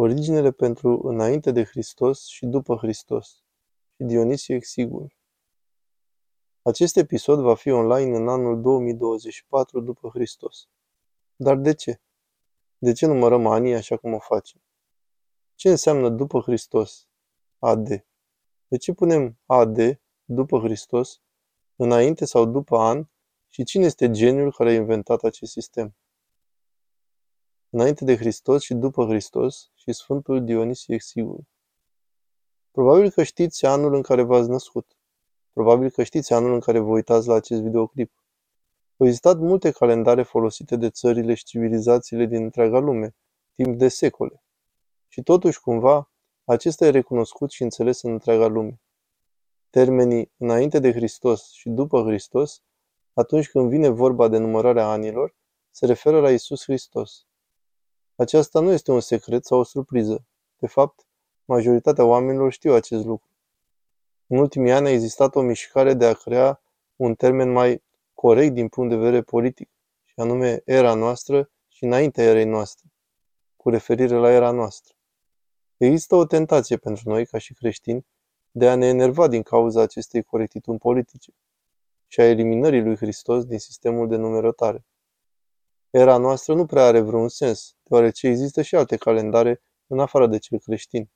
Originele pentru înainte de Hristos și după Hristos și Dionisie Exigul. Acest episod va fi online în anul 2024 după Hristos. Dar de ce? De ce numărăm anii așa cum o facem? Ce înseamnă după Hristos? AD. De ce punem AD, după Hristos, înainte sau după an și cine este geniul care a inventat acest sistem? Înainte de Hristos și după Hristos și Sfântul Dionisie Exigul. Probabil că știți anul în care v-ați născut. Probabil că știți anul în care vă uitați la acest videoclip. Au existat multe calendare folosite de țările și civilizațiile din întreaga lume, timp de secole. Și totuși, cumva, acesta e recunoscut și înțeles în întreaga lume. Termenii înainte de Hristos și după Hristos, atunci când vine vorba de numărarea anilor, se referă la Isus Hristos. Aceasta nu este un secret sau o surpriză. De fapt, majoritatea oamenilor știu acest lucru. În ultimii ani a existat o mișcare de a crea un termen mai corect din punct de vedere politic, și anume era noastră și înaintea erei noastre, cu referire la era noastră. Există o tentație pentru noi, ca și creștini, de a ne enerva din cauza acestei corectitudini politice și a eliminării lui Hristos din sistemul de numerotare. Era noastră nu prea are vreun sens, deoarece există și alte calendare în afară de cel creștin.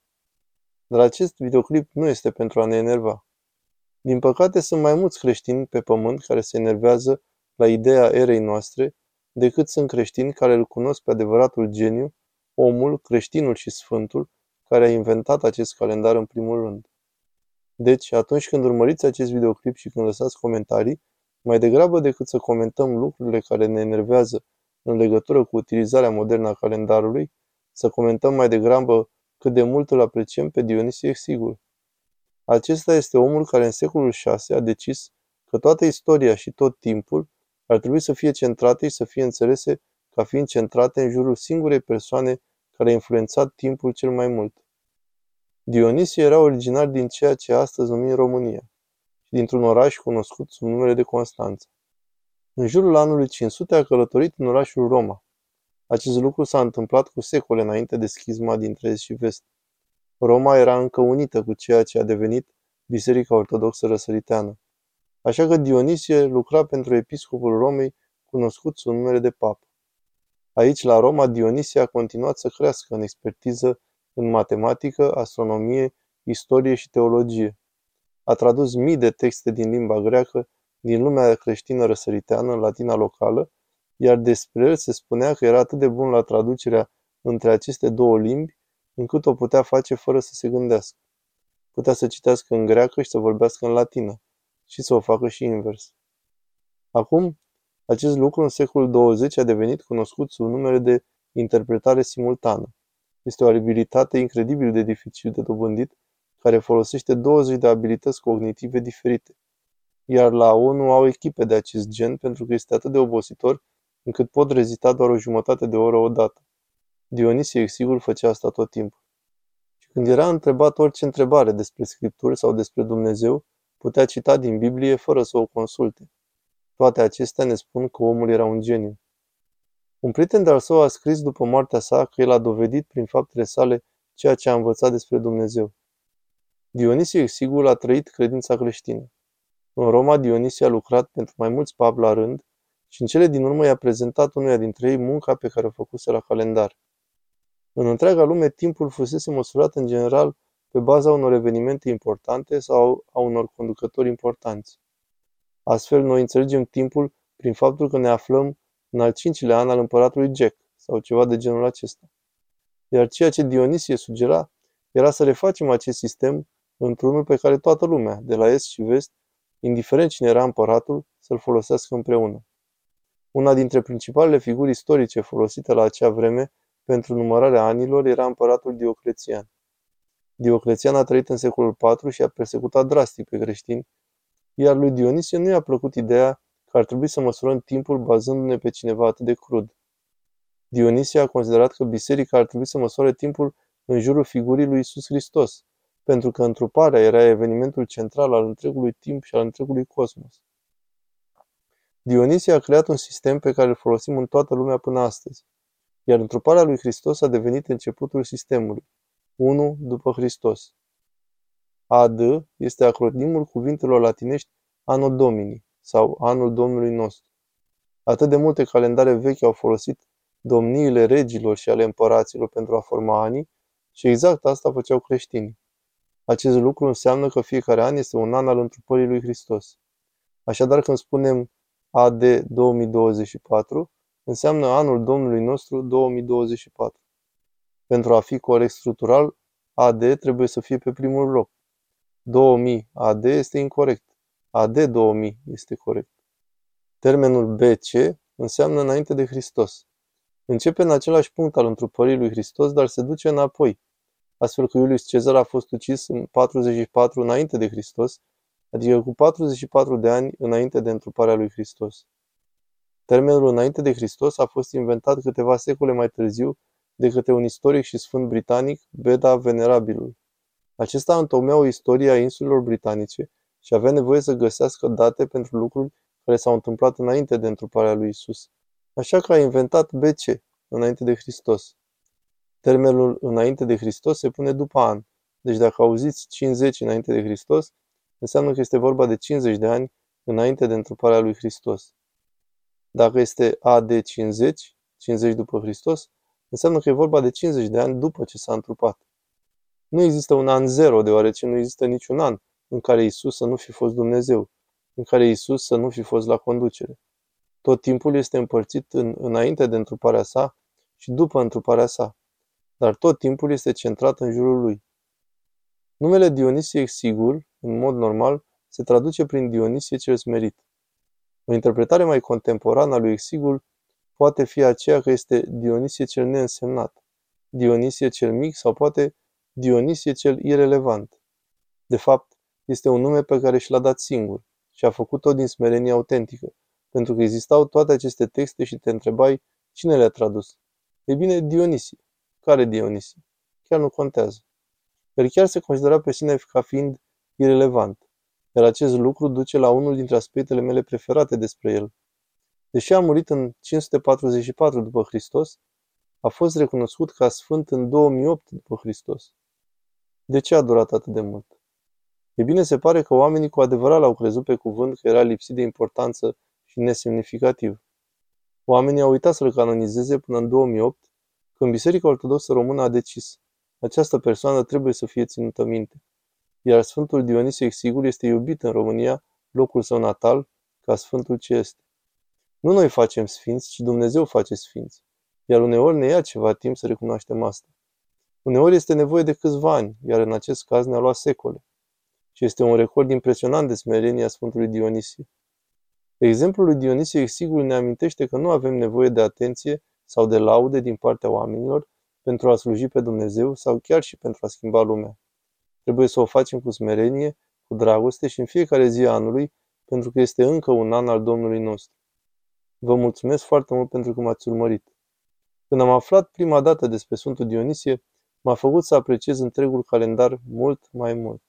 Dar acest videoclip nu este pentru a ne enerva. Din păcate, sunt mai mulți creștini pe pământ care se enervează la ideea erei noastre decât sunt creștini care îl cunosc pe adevăratul geniu, omul, creștinul și sfântul, care a inventat acest calendar în primul rând. Deci, atunci când urmăriți acest videoclip și când lăsați comentarii, mai degrabă decât să comentăm lucrurile care ne enervează în legătură cu utilizarea modernă a calendarului, să comentăm mai degrabă cât de mult îl apreciem pe Dionisie Exigul. Acesta este omul care în secolul VI a decis că toată istoria și tot timpul ar trebui să fie centrate și să fie înțelese ca fiind centrate în jurul singurei persoane care a influențat timpul cel mai mult. Dionisie era originar din ceea ce astăzi numim România și dintr-un oraș cunoscut sub numele de Constanța. În jurul anului 500 a călătorit în orașul Roma. Acest lucru s-a întâmplat cu secole înainte de schizma dintre Est și Vest. Roma era încă unită cu ceea ce a devenit Biserica Ortodoxă Răsăriteană. Așa că Dionisie lucra pentru episcopul Romei, cunoscut sub numele de papă. Aici, la Roma, Dionisie a continuat să crească în expertiză în matematică, astronomie, istorie și teologie. A tradus mii de texte din limba greacă, din lumea creștină răsăriteană, latina locală, iar despre el se spunea că era atât de bun la traducerea între aceste două limbi, încât o putea face fără să se gândească. Putea să citească în greacă și să vorbească în latină, și să o facă și invers. Acum, acest lucru în secolul 20 a devenit cunoscut sub numele de interpretare simultană. Este o abilitate incredibil de dificil de dobândit, care folosește 20 de abilități cognitive diferite. Iar la ONU au echipe de acest gen pentru că este atât de obositor încât pot rezista doar o jumătate de oră odată. Dionisie Exigul făcea asta tot timpul. Și când era întrebat orice întrebare despre Scripturi sau despre Dumnezeu, putea cita din Biblie fără să o consulte. Toate acestea ne spun că omul era un geniu. Un prieten de-al său a scris după moartea sa că el a dovedit prin faptele sale ceea ce a învățat despre Dumnezeu. Dionisie Exigul a trăit credința creștină. În Roma, Dionisie a lucrat pentru mai mulți papi la rând și în cele din urmă i-a prezentat unuia dintre ei munca pe care o făcuse la calendar. În întreaga lume, timpul fusese măsurat în general pe baza unor evenimente importante sau a unor conducători importanți. Astfel, noi înțelegem timpul prin faptul că ne aflăm în al cincilea an al împăratului Jack sau ceva de genul acesta. Iar ceea ce Dionisie sugera era să refacem acest sistem într-unul pe care toată lumea, de la est și vest, indiferent cine era împăratul, să-l folosească împreună. Una dintre principalele figuri istorice folosite la acea vreme pentru numărarea anilor era împăratul Dioclețian. Dioclețian a trăit în secolul IV și a persecutat drastic pe creștini, iar lui Dionisie nu i-a plăcut ideea că ar trebui să măsurăm timpul bazându-ne pe cineva atât de crud. Dionisie a considerat că biserica ar trebui să măsoare timpul în jurul figurii lui Isus Hristos, pentru că întruparea era evenimentul central al întregului timp și al întregului cosmos. Dionisie a creat un sistem pe care îl folosim în toată lumea până astăzi. iar întruparea lui Hristos a devenit începutul sistemului. 1 după Hristos. AD este acronimul cuvintelor latinești Anno Domini sau Anul Domnului nostru. Atât de multe calendare vechi au folosit domniile regilor și ale împăraților pentru a forma anii și exact asta făceau creștinii. Acest lucru înseamnă că fiecare an este un an al întrupării lui Hristos. Așadar, când spunem AD 2024, înseamnă anul Domnului nostru 2024. Pentru a fi corect structural, AD trebuie să fie pe primul loc. 2000 AD este incorrect. AD 2000 este corect. Termenul BC înseamnă înainte de Hristos. Începe în același punct al întrupării lui Hristos, dar se duce înapoi, astfel că Iulius Cezar a fost ucis în 44 înainte de Hristos, adică cu 44 de ani înainte de întruparea lui Hristos. Termenul înainte de Hristos a fost inventat câteva secole mai târziu de către un istoric și sfânt britanic, Beda Venerabilul. Acesta întocmea o istorie a insulelor britanice și avea nevoie să găsească date pentru lucruri care s-au întâmplat înainte de întruparea lui Isus. Așa că a inventat BC, înainte de Hristos. Termenul înainte de Hristos se pune după an. Deci dacă auziți 50 înainte de Hristos, înseamnă că este vorba de 50 de ani înainte de întruparea lui Hristos. Dacă este AD 50, 50 după Hristos, înseamnă că e vorba de 50 de ani după ce s-a întrupat. Nu există un an zero, deoarece nu există niciun an în care Isus să nu fi fost Dumnezeu, în care Isus să nu fi fost la conducere. Tot timpul este împărțit în înainte de întruparea sa și după întruparea sa, dar tot timpul este centrat în jurul lui. Numele Dionisie Exigur, în mod normal, se traduce prin Dionisie cel smerit. O interpretare mai contemporană a lui Exigul poate fi aceea că este Dionisie cel neînsemnat, Dionisie cel mic sau poate Dionisie cel irelevant. De fapt, este un nume pe care și l-a dat singur și a făcut-o din smerenie autentică, pentru că existau toate aceste texte și te întrebai cine le-a tradus. E bine, Dionisie. Care Dionisie? Chiar nu contează. El chiar se considera pe sine ca fiind irelevant, iar acest lucru duce la unul dintre aspectele mele preferate despre el. Deși a murit în 544 după Hristos, a fost recunoscut ca sfânt în 2008 după Hristos. De ce a durat atât de mult? E bine, se pare că oamenii cu adevărat l-au crezut pe cuvânt că era lipsit de importanță și nesemnificativ. Oamenii au uitat să-l canonizeze până în 2008, când Biserica Ortodoxă Română a decis. Această persoană trebuie să fie ținută minte. Iar Sfântul Dionisie Exigul este iubit în România, locul său natal, ca Sfântul ce este. Nu noi facem sfinți, ci Dumnezeu face sfinți. Iar uneori ne ia ceva timp să recunoaștem asta. Uneori este nevoie de câțiva ani, iar în acest caz ne-a luat secole. Și este un record impresionant de smerenie a Sfântului Dionisie. Exemplul lui Dionisie Exigul ne amintește că nu avem nevoie de atenție sau de laude din partea oamenilor pentru a sluji pe Dumnezeu sau chiar și pentru a schimba lumea. Trebuie să o facem cu smerenie, cu dragoste și în fiecare zi a anului, pentru că este încă un an al Domnului nostru. Vă mulțumesc foarte mult pentru că m-ați urmărit. Când am aflat prima dată despre Sfântul Dionisie, m-a făcut să apreciez întregul calendar mult mai mult.